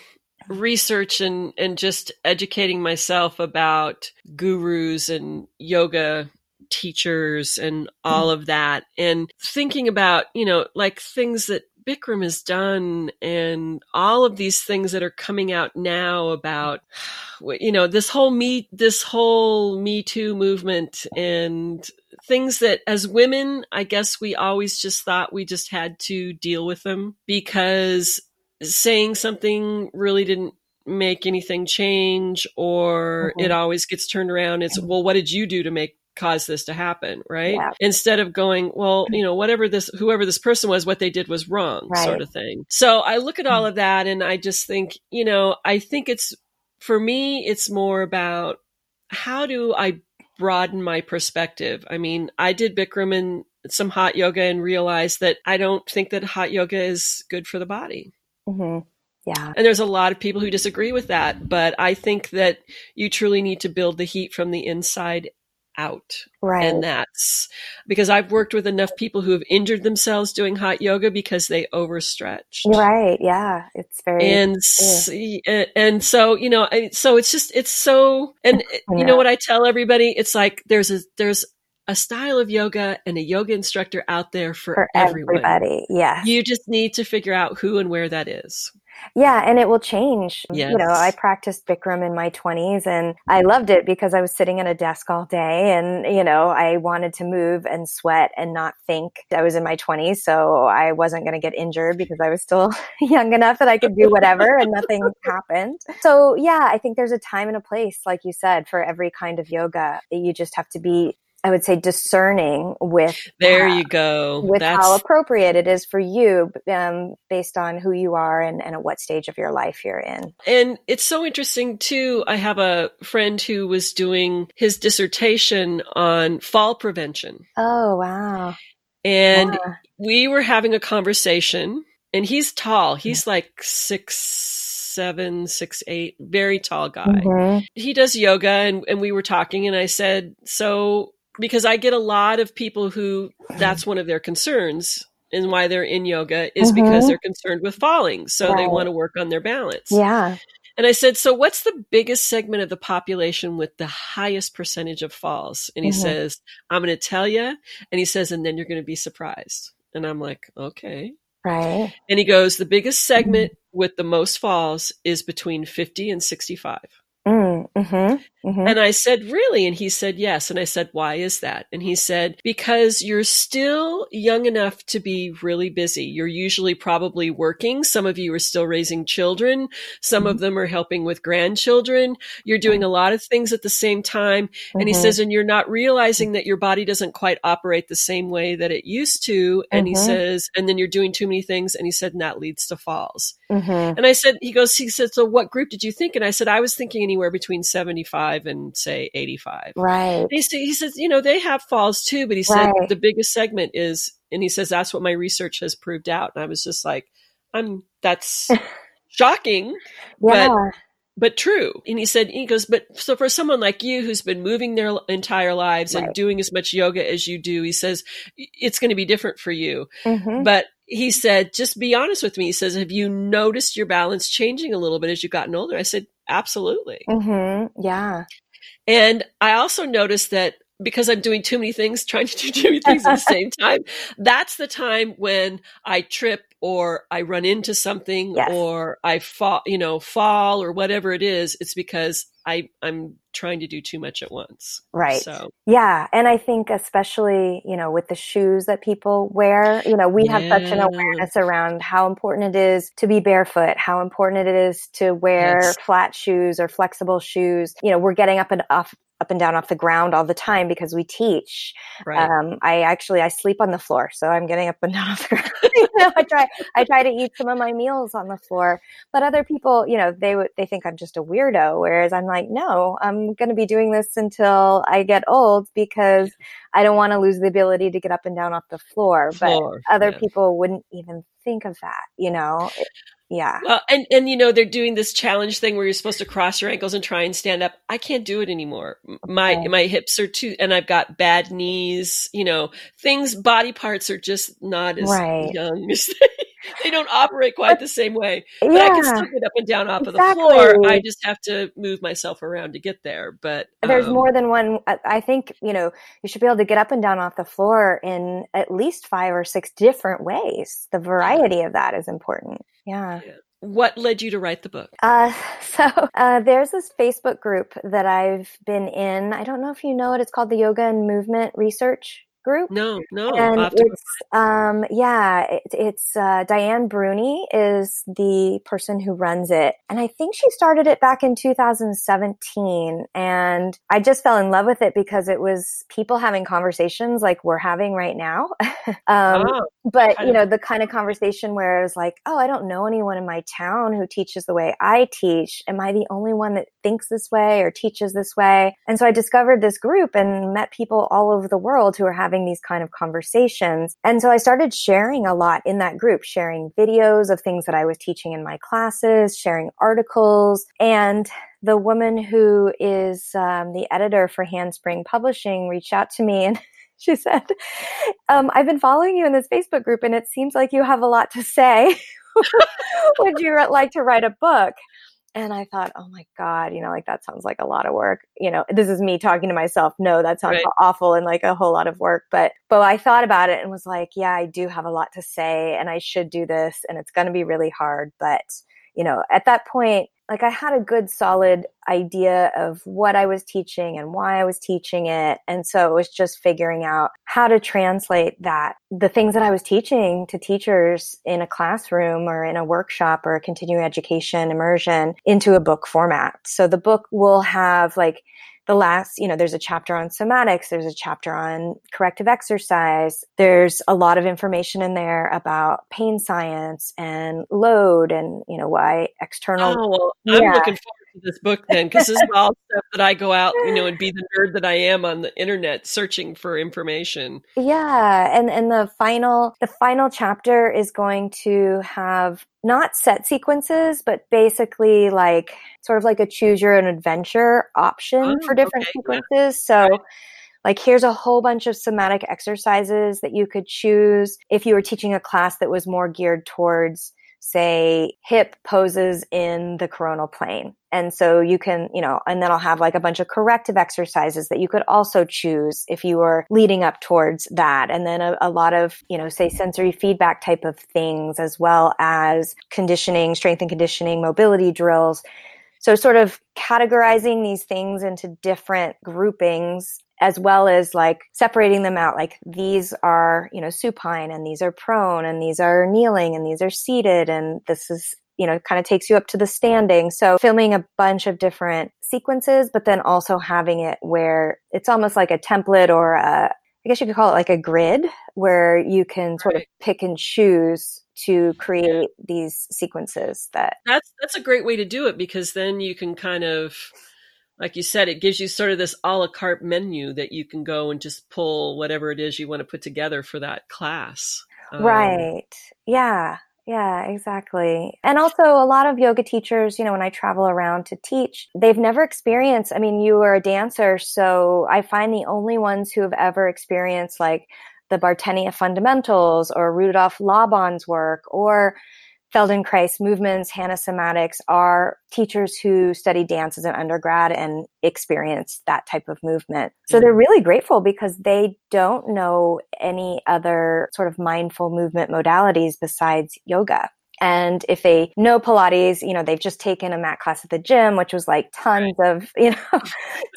research and and just educating myself about gurus and yoga teachers and all of that and thinking about you know like things that Bikram has done and all of these things that are coming out now about you know this whole me this whole me too movement and things that as women I guess we always just thought we just had to deal with them because saying something really didn't make anything change or Mhm. it always gets turned around it's well what did you do to make cause this to happen right? Yeah. instead of going well you know whatever this whoever this person was what they did was wrong Right. sort of thing. So i look at all of that and i just think you know i think it's for me it's more about how do i broaden my perspective? I mean i did bikram and some hot yoga and realized that i don't think that hot yoga is good for the body. Hmm Yeah. and there's a lot of people who disagree with that, but I think that you truly need to build the heat from the inside out. Right. And that's because I've worked with enough people who have injured themselves doing hot yoga because they overstretched. Right. Yeah. It's very, And s- and so you know so it's just it's so and you know what I tell everybody it's like there's a there's a style of yoga and a yoga instructor out there for, for everyone. everybody. Yeah. You just need to figure out who and where that is. Yeah, and it will change. You know, I practiced Bikram in my 20s and I loved it because I was sitting at a desk all day and, you know, I wanted to move and sweat and not think. I was in my 20s, so I wasn't going to get injured because I was still young enough that I could do whatever and nothing happened. So, yeah, I think there's a time and a place, like you said, for every kind of yoga. You just have to be I would say discerning with There how- you go. with That's how appropriate it is for you um, based on who you are and, and at what stage of your life you're in. And it's so interesting too. I have a friend who was doing his dissertation on fall prevention. Oh, wow. And Yeah. we were having a conversation and he's tall. He's like six, seven, six, eight, very tall guy. Mhm. He does yoga and, and we were talking and I said, so because I get a lot of people who that's one of their concerns and why they're in yoga is because Mhm. they're concerned with falling. So they want to work on their balance. Yeah. And I said, So what's the biggest segment of the population with the highest percentage of falls? And he Mhm. says, I'm going to tell you. And he says, And then you're going to be surprised. And I'm like, Okay. Right. And he goes, The biggest segment with the most falls is between 50 and 65. Mm, mm-hmm, mm-hmm. And I said, Really? And he said, Yes. And I said, Why is that? And he said, Because you're still young enough to be really busy. You're usually probably working. Some of you are still raising children. Some mm-hmm. of them are helping with grandchildren. You're doing mm-hmm. a lot of things at the same time. And he mm-hmm. says, And you're not realizing that your body doesn't quite operate the same way that it used to. And he mm-hmm. says, And then you're doing too many things. And he said, And that leads to falls. And I said, He goes, He said, So what group did you think? And I said, I was thinking anywhere between 75 and say 85. Right. He, he says, you know, they have falls too, but he said right. the biggest segment is, and he says, that's what my research has proved out. And I was just like, I'm, that's shocking, yeah. but but true. And he said, he goes, but so for someone like you who's been moving their entire lives right. and doing as much yoga as you do, he says, it's going to be different for you. Mm-hmm. But he said, just be honest with me. He says, have you noticed your balance changing a little bit as you've gotten older? I said, absolutely. Mm-hmm. Yeah. And I also noticed that because I'm doing too many things, trying to do too many things at the same time, that's the time when I trip or I run into something yes. or I fall, you know, fall or whatever it is. It's because I, I'm trying to do too much at once. Right. So, yeah. And I think especially, you know, with the shoes that people wear, you know, we yeah. have such an awareness around how important it is to be barefoot, how important it is to wear yes. flat shoes or flexible shoes. You know, we're getting up and off up and down off the ground all the time because we teach. Right. Um, I actually I sleep on the floor, so I'm getting up and down off the ground. you know, I try I try to eat some of my meals on the floor, but other people, you know, they would they think I'm just a weirdo, whereas I'm like, no, I'm going to be doing this until I get old because I don't want to lose the ability to get up and down off the floor. floor but other yeah. people wouldn't even think of that, you know. Yeah. Well, and and you know they're doing this challenge thing where you're supposed to cross your ankles and try and stand up. I can't do it anymore. My okay. my hips are too, and I've got bad knees. You know, things body parts are just not as right. young as they they don't operate quite the same way. But yeah, I can still get up and down off exactly. of the floor. I just have to move myself around to get there. But um, there's more than one. I think you know you should be able to get up and down off the floor in at least five or six different ways. The variety of that is important. Yeah. yeah. What led you to write the book? Uh, so uh, there's this Facebook group that I've been in. I don't know if you know it. It's called the Yoga and Movement Research group. No, no. And it's, um, yeah, it, it's uh, Diane Bruni is the person who runs it, and I think she started it back in 2017. And I just fell in love with it because it was people having conversations like we're having right now. um, oh, but you know, the kind of conversation where it was like, oh, I don't know anyone in my town who teaches the way I teach. Am I the only one that thinks this way or teaches this way? And so I discovered this group and met people all over the world who are having having these kind of conversations. And so I started sharing a lot in that group, sharing videos of things that I was teaching in my classes, sharing articles. And the woman who is um, the editor for Handspring Publishing reached out to me and she said, um, I've been following you in this Facebook group and it seems like you have a lot to say. Would you like to write a book? And I thought, oh my God, you know, like that sounds like a lot of work. You know, this is me talking to myself. No, that sounds right. awful and like a whole lot of work. But, but I thought about it and was like, yeah, I do have a lot to say and I should do this and it's going to be really hard. But, you know, at that point, like I had a good solid idea of what I was teaching and why I was teaching it. And so it was just figuring out how to translate that, the things that I was teaching to teachers in a classroom or in a workshop or a continuing education immersion into a book format. So the book will have like the last, you know, there's a chapter on somatics, there's a chapter on corrective exercise. There's a lot of information in there about pain science and load and, you know, why external. Oh, well, I'm yeah. looking forward to this book then because this is all stuff that I go out, you know, and be the nerd that I am on the internet searching for information. Yeah, and and the final the final chapter is going to have not set sequences, but basically like sort of like a choose your own adventure option oh, for different okay, sequences. Yeah. So. Right. Like, here's a whole bunch of somatic exercises that you could choose if you were teaching a class that was more geared towards say hip poses in the coronal plane. And so you can, you know, and then I'll have like a bunch of corrective exercises that you could also choose if you were leading up towards that. And then a, a lot of, you know, say sensory feedback type of things as well as conditioning, strength and conditioning, mobility drills. So sort of categorizing these things into different groupings as well as like separating them out. Like these are you know supine and these are prone and these are kneeling and these are seated and this is you know kind of takes you up to the standing. So filming a bunch of different sequences but then also having it where it's almost like a template or a I guess you could call it like a grid where you can sort right. of pick and choose to create these sequences that That's that's a great way to do it because then you can kind of like you said, it gives you sort of this a la carte menu that you can go and just pull whatever it is you want to put together for that class. Um, right. Yeah. Yeah, exactly. And also a lot of yoga teachers, you know, when I travel around to teach, they've never experienced, I mean, you were a dancer, so I find the only ones who have ever experienced like the Bartenieff fundamentals or Rudolf Laban's work or Feldenkrais movements, Hanna somatics are teachers who study dance as an undergrad and experience that type of movement. So they're mm. really grateful because they don't know any other sort of mindful movement modalities besides yoga. And if they know Pilates, you know, they've just taken a mat class at the gym, which was like tons of, you know,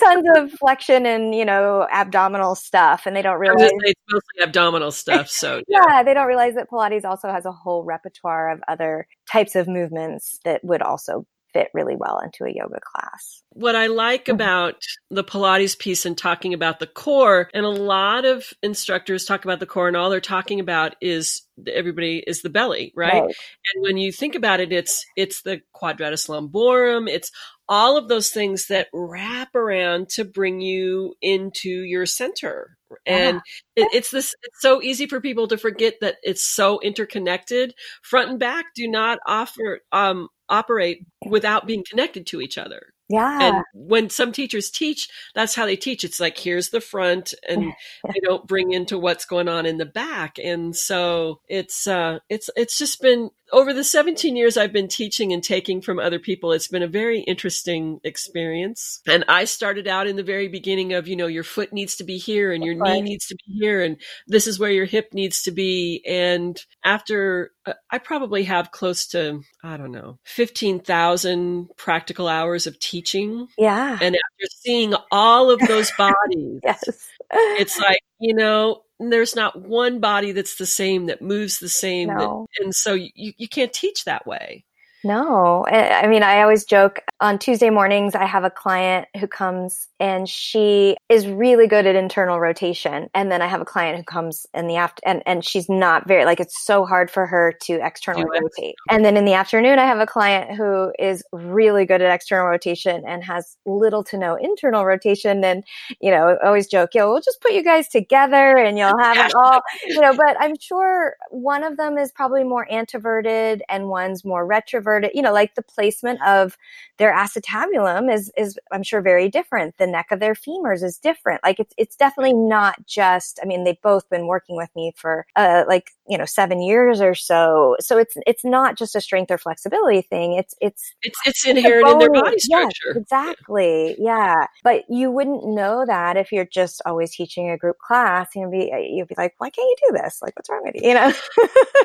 tons of flexion and, you know, abdominal stuff. And they don't realize it's mostly abdominal stuff. So yeah. yeah, they don't realize that Pilates also has a whole repertoire of other types of movements that would also fit really well into a yoga class. What I like mm-hmm. about the Pilates piece and talking about the core, and a lot of instructors talk about the core, and all they're talking about is everybody is the belly, right? right? And when you think about it, it's it's the quadratus lumborum, it's all of those things that wrap around to bring you into your center. And yeah. it, it's this, it's so easy for people to forget that it's so interconnected. Front and back do not offer, um, operate without being connected to each other. Yeah. And when some teachers teach, that's how they teach. It's like, here's the front and they don't bring into what's going on in the back. And so it's, uh, it's, it's just been over the 17 years I've been teaching and taking from other people, it's been a very interesting experience. And I started out in the very beginning of, you know, your foot needs to be here and your knee needs to be here and this is where your hip needs to be. And after uh, I probably have close to, I don't know, 15,000 practical hours of teaching. Yeah. And after seeing all of those bodies, yes. it's like, you know, there's not one body that's the same that moves the same no. that, and so you, you can't teach that way no, I mean, I always joke on Tuesday mornings, I have a client who comes and she is really good at internal rotation. And then I have a client who comes in the after and, and she's not very, like, it's so hard for her to external rotate. And then in the afternoon, I have a client who is really good at external rotation and has little to no internal rotation. And, you know, I always joke, yo, we'll just put you guys together and you'll have it all, you know, but I'm sure one of them is probably more anteverted and one's more retroverted you know, like the placement of their acetabulum is, is, I'm sure very different. The neck of their femurs is different. Like it's, it's definitely not just, I mean, they've both been working with me for, uh, like, you know, seven years or so. So it's, it's not just a strength or flexibility thing. It's, it's, it's, it's inherent in their body structure. Yes, exactly. Yeah. But you wouldn't know that if you're just always teaching a group class. You'd be, you'd be like, why can't you do this? Like, what's wrong with you? You know?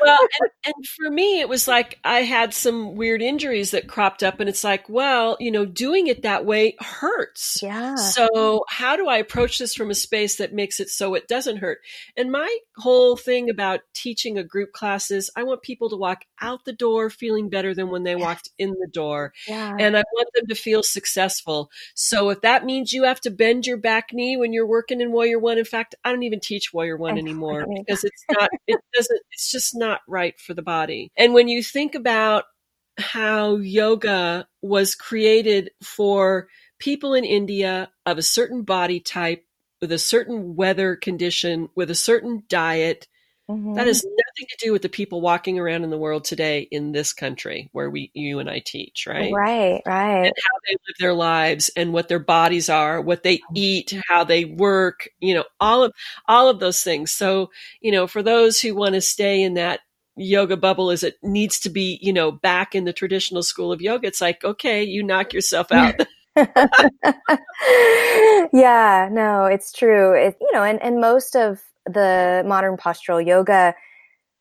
well, and, and for me, it was like I had some weird injuries that cropped up and it's like, well, you know, doing it that way hurts. Yeah. So how do I approach this from a space that makes it so it doesn't hurt? And my whole thing about teaching a group classes, I want people to walk out the door feeling better than when they walked in the door. Yeah. And I want them to feel successful. So if that means you have to bend your back knee when you're working in Warrior One, in fact, I don't even teach Warrior One anymore because it's not, it doesn't, it's just not right for the body. And when you think about how yoga was created for people in India of a certain body type, with a certain weather condition, with a certain diet. Mm-hmm. That has nothing to do with the people walking around in the world today in this country where we, you and I teach, right? Right, right. And how they live their lives and what their bodies are, what they eat, how they work, you know, all of all of those things. So, you know, for those who want to stay in that yoga bubble is it needs to be, you know, back in the traditional school of yoga. It's like, okay, you knock yourself out. yeah, no, it's true. It, you know, and, and most of the modern postural yoga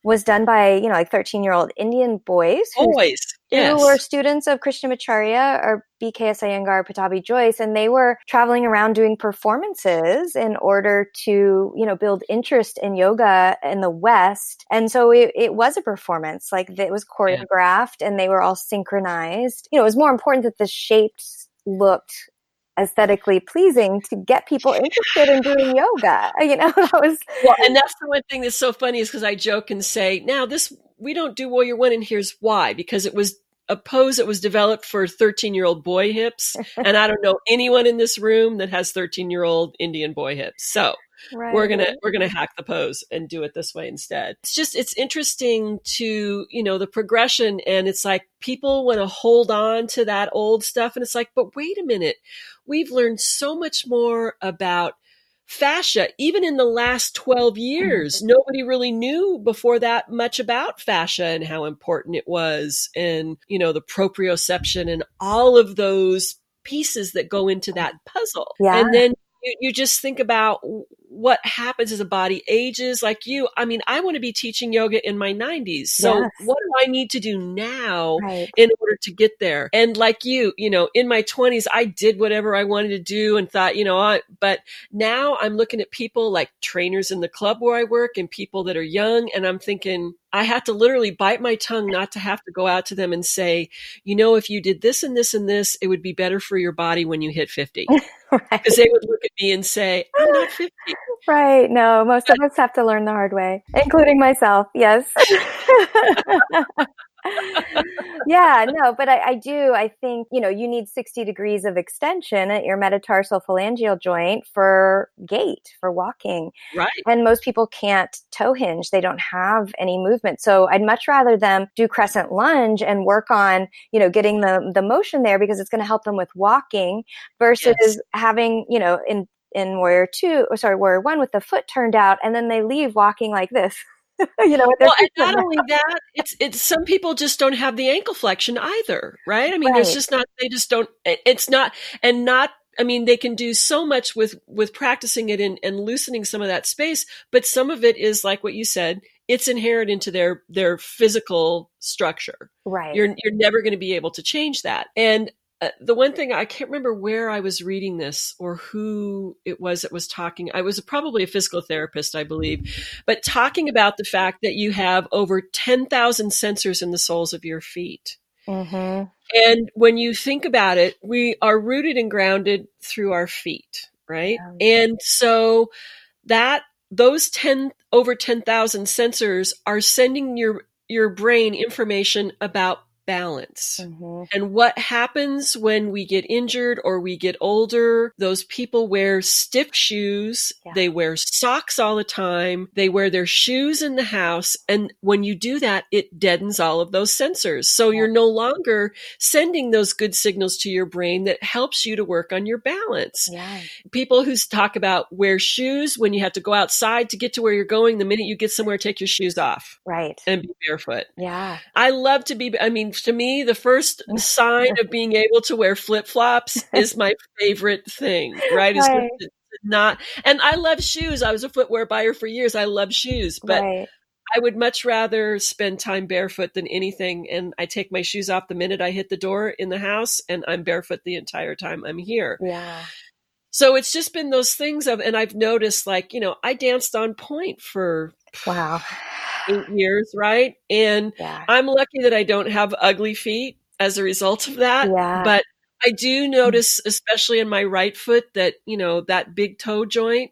was done by, you know, like 13 year old Indian boys. Boys. Yes. Who were students of Krishnamacharya or BKS Iyengar, Pattabhi Jois, and they were traveling around doing performances in order to, you know, build interest in yoga in the West. And so it, it was a performance, like it was choreographed yeah. and they were all synchronized. You know, it was more important that the shapes looked aesthetically pleasing to get people interested in doing yoga. You know, that was well, and that's the one thing that's so funny is because I joke and say, now this we don't do Warrior One, and here's why: because it was a pose that was developed for 13 year old boy hips, and I don't know anyone in this room that has 13 year old Indian boy hips. So Right. we're gonna we're gonna hack the pose and do it this way instead it's just it's interesting to you know the progression and it's like people want to hold on to that old stuff and it's like but wait a minute we've learned so much more about fascia even in the last 12 years mm-hmm. nobody really knew before that much about fascia and how important it was and you know the proprioception and all of those pieces that go into that puzzle yeah. and then you, you just think about what happens as a body ages like you i mean i want to be teaching yoga in my 90s so yes. what do i need to do now right. in order to get there and like you you know in my 20s i did whatever i wanted to do and thought you know I, but now i'm looking at people like trainers in the club where i work and people that are young and i'm thinking I have to literally bite my tongue not to have to go out to them and say, you know, if you did this and this and this, it would be better for your body when you hit 50. Because right. they would look at me and say, I'm not 50. Right. No, most of us have to learn the hard way, including myself. Yes. yeah, no, but I, I, do. I think, you know, you need 60 degrees of extension at your metatarsal phalangeal joint for gait, for walking. Right. And most people can't toe hinge. They don't have any movement. So I'd much rather them do crescent lunge and work on, you know, getting the, the motion there because it's going to help them with walking versus yes. having, you know, in in Warrior Two, or sorry, Warrior One with the foot turned out, and then they leave walking like this. you know, well, and not only that, it's it's some people just don't have the ankle flexion either, right? I mean, right. there's just not they just don't. It's not and not. I mean, they can do so much with with practicing it and, and loosening some of that space, but some of it is like what you said. It's inherent into their their physical structure. Right. You're you're never going to be able to change that. And uh, the one thing I can't remember where I was reading this or who it was that was talking. I was probably a physical therapist, I believe, but talking about the fact that you have over 10,000 sensors in the soles of your feet. Mm-hmm. And when you think about it, we are rooted and grounded through our feet, right? Yeah. And so that those 10 over 10,000 sensors are sending your your brain information about balance. Mm-hmm. And what happens when we get injured or we get older? Those people wear stiff shoes. Yeah. They wear socks all the time. They wear their shoes in the house. And when you do that, it deadens all of those sensors. So yeah. you're no longer sending those good signals to your brain that helps you to work on your balance. Yeah. People who talk about wear shoes when you have to go outside to get to where you're going, the minute you get somewhere, take your shoes off. Right. And be barefoot. Yeah. I love to be, I mean, to me, the first sign of being able to wear flip flops is my favorite thing, right? Right. not, and I love shoes. I was a footwear buyer for years. I love shoes, but right. I would much rather spend time barefoot than anything. And I take my shoes off the minute I hit the door in the house, and I'm barefoot the entire time I'm here. Yeah. So it's just been those things of, and I've noticed like, you know, I danced on point for wow eight years, right? And yeah. I'm lucky that I don't have ugly feet as a result of that. Yeah. But I do mm-hmm. notice, especially in my right foot, that, you know, that big toe joint.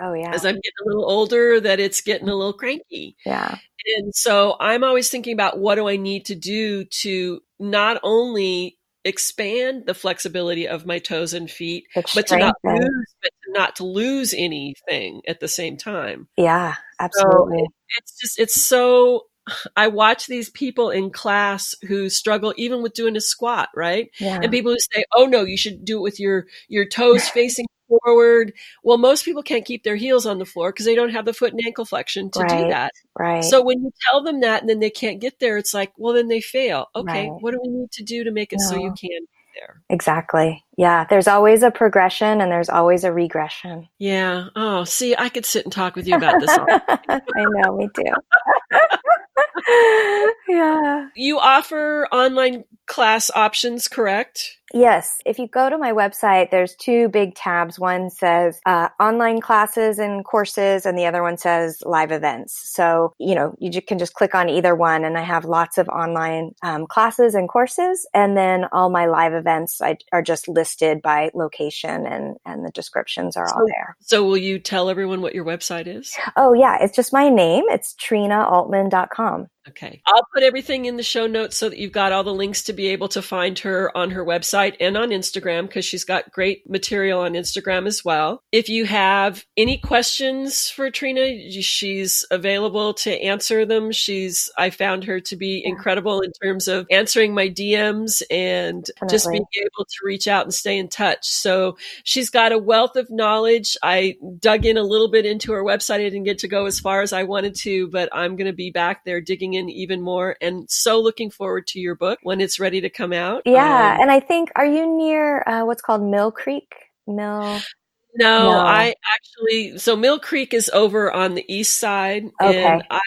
Oh, yeah. As I'm getting a little older, that it's getting a little cranky. Yeah. And so I'm always thinking about what do I need to do to not only expand the flexibility of my toes and feet, but to not lose, but to not to lose anything at the same time. Yeah, absolutely. So it's just it's so. I watch these people in class who struggle even with doing a squat, right? Yeah. And people who say, "Oh no, you should do it with your your toes facing forward. Well, most people can't keep their heels on the floor because they don't have the foot and ankle flexion to Right. do that. Right. So when you tell them that and then they can't get there, it's like, well, then they fail. Okay, Right. what do we need to do to make it so you can get there? exactly. Yeah. There's always a progression and there's always a regression. Yeah. Oh, see, I could sit and talk with you about this. I know, me too. yeah. You offer online class options, correct? Yes. If you go to my website, there's two big tabs. One says uh, online classes and courses, and the other one says live events. So, you know, you can just click on either one, and I have lots of online um, classes and courses. And then all my live events I, are just listed by location, and, and the descriptions are all there. So will you tell everyone what your website is? Oh, yeah. It's just my name. It's trinaaltman.com. Okay. I'll put everything in the show notes so that you've got all the links to be able to find her on her website and on Instagram because she's got great material on Instagram as well. If you have any questions for Trina, she's available to answer them. She's, I found her to be incredible in terms of answering my DMs and just being able to reach out and stay in touch. So she's got a wealth of knowledge. I dug in a little bit into her website. I didn't get to go as far as I wanted to, but I'm going to be back there digging in even more and so looking forward to your book when it's ready to come out. Yeah. Um, and I think, are you near uh, what's called Mill Creek? Mill. no, No. I actually, so Mill Creek is over on the east side Okay. and I,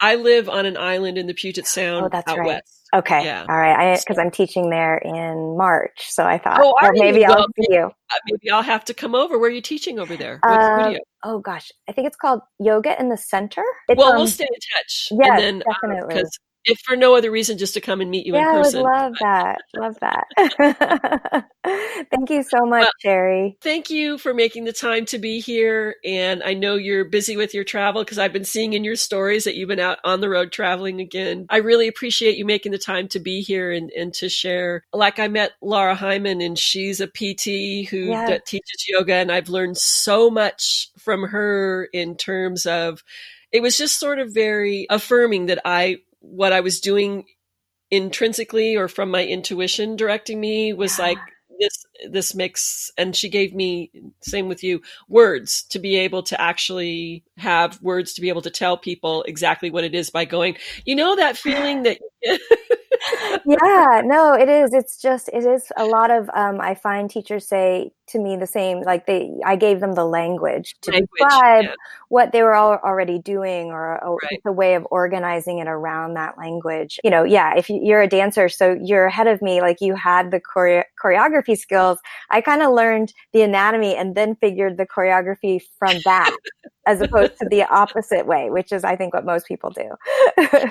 I live on an island in the Puget Sound Oh, that's out right. west. Okay. Yeah. All right. I because I'm teaching there in March, so I thought, Oh, well, maybe you? I'll Well, see you. Uh, Maybe I'll have to come over. Where are you teaching over there? Um. Oh gosh, I think it's called Yoga in the Center. It's, Well, um, we'll stay in touch. and then, definitely. Because if for no other reason, just to come and meet you yeah, in I would love that. Love that. Thank you so much, Well- Sherry. Thank you for making the time to be here. And I know you're busy with your travel because I've been seeing in your stories that you've been out on the road traveling again. I really appreciate you making the time to be here and, and to share. Like I met Laura Hyman and she's a PT who Yeah. d- teaches yoga and I've learned so much from her in terms of it was just sort of very affirming that I what I was doing intrinsically or from my intuition directing me was Yeah. like this this makes and she gave me same with you words to be able to actually have words to be able to tell people exactly what it is by going you know that feeling that yeah, no, it is. It's just it is a lot of um I find teachers say to me the same like they I gave them the language to Language, describe yeah. what they were all already doing or, or Right. a way of organizing it around that language. You know, yeah, if you- you're a dancer so you're ahead of me like you had the chore- choreography skills, I kind of learned the anatomy and then figured the choreography from that as opposed to the opposite way, which is I think what most people do.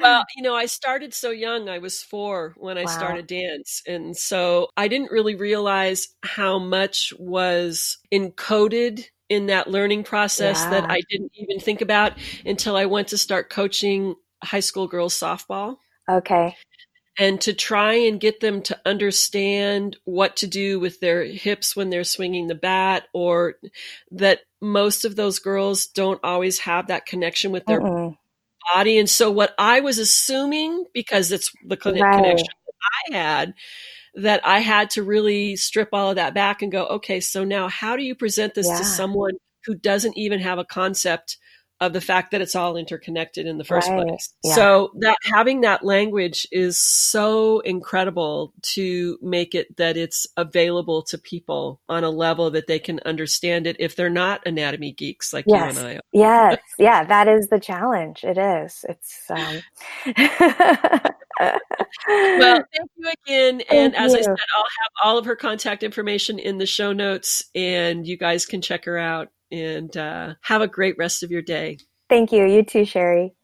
well you know i started so young i was four when i Wow. started dance and so i didn't really realize how much was encoded in that learning process that i didn't even think about until i went to start coaching high school girls softball okay. and to try and get them to understand what to do with their hips when they're swinging the bat or that most of those girls don't always have that connection with their Mm-mm. body and so what i was assuming because it's the conne- Right. connection that i had that i had to really strip all of that back and go okay so now how do you present this Yeah. to someone who doesn't even have a concept of the fact that it's all interconnected in the first Right. place. Yeah. So that having that language is so incredible to make it that it's available to people on a level that they can understand it if they're not anatomy geeks like Yes. you and I. are. Yes, yeah, that is the challenge. It is. It's um Well, thank you again. And Thank as I said, I'll have all of her contact information in the show notes and you guys can check her out and uh, have a great rest of your day. thank you. You too, Sherry.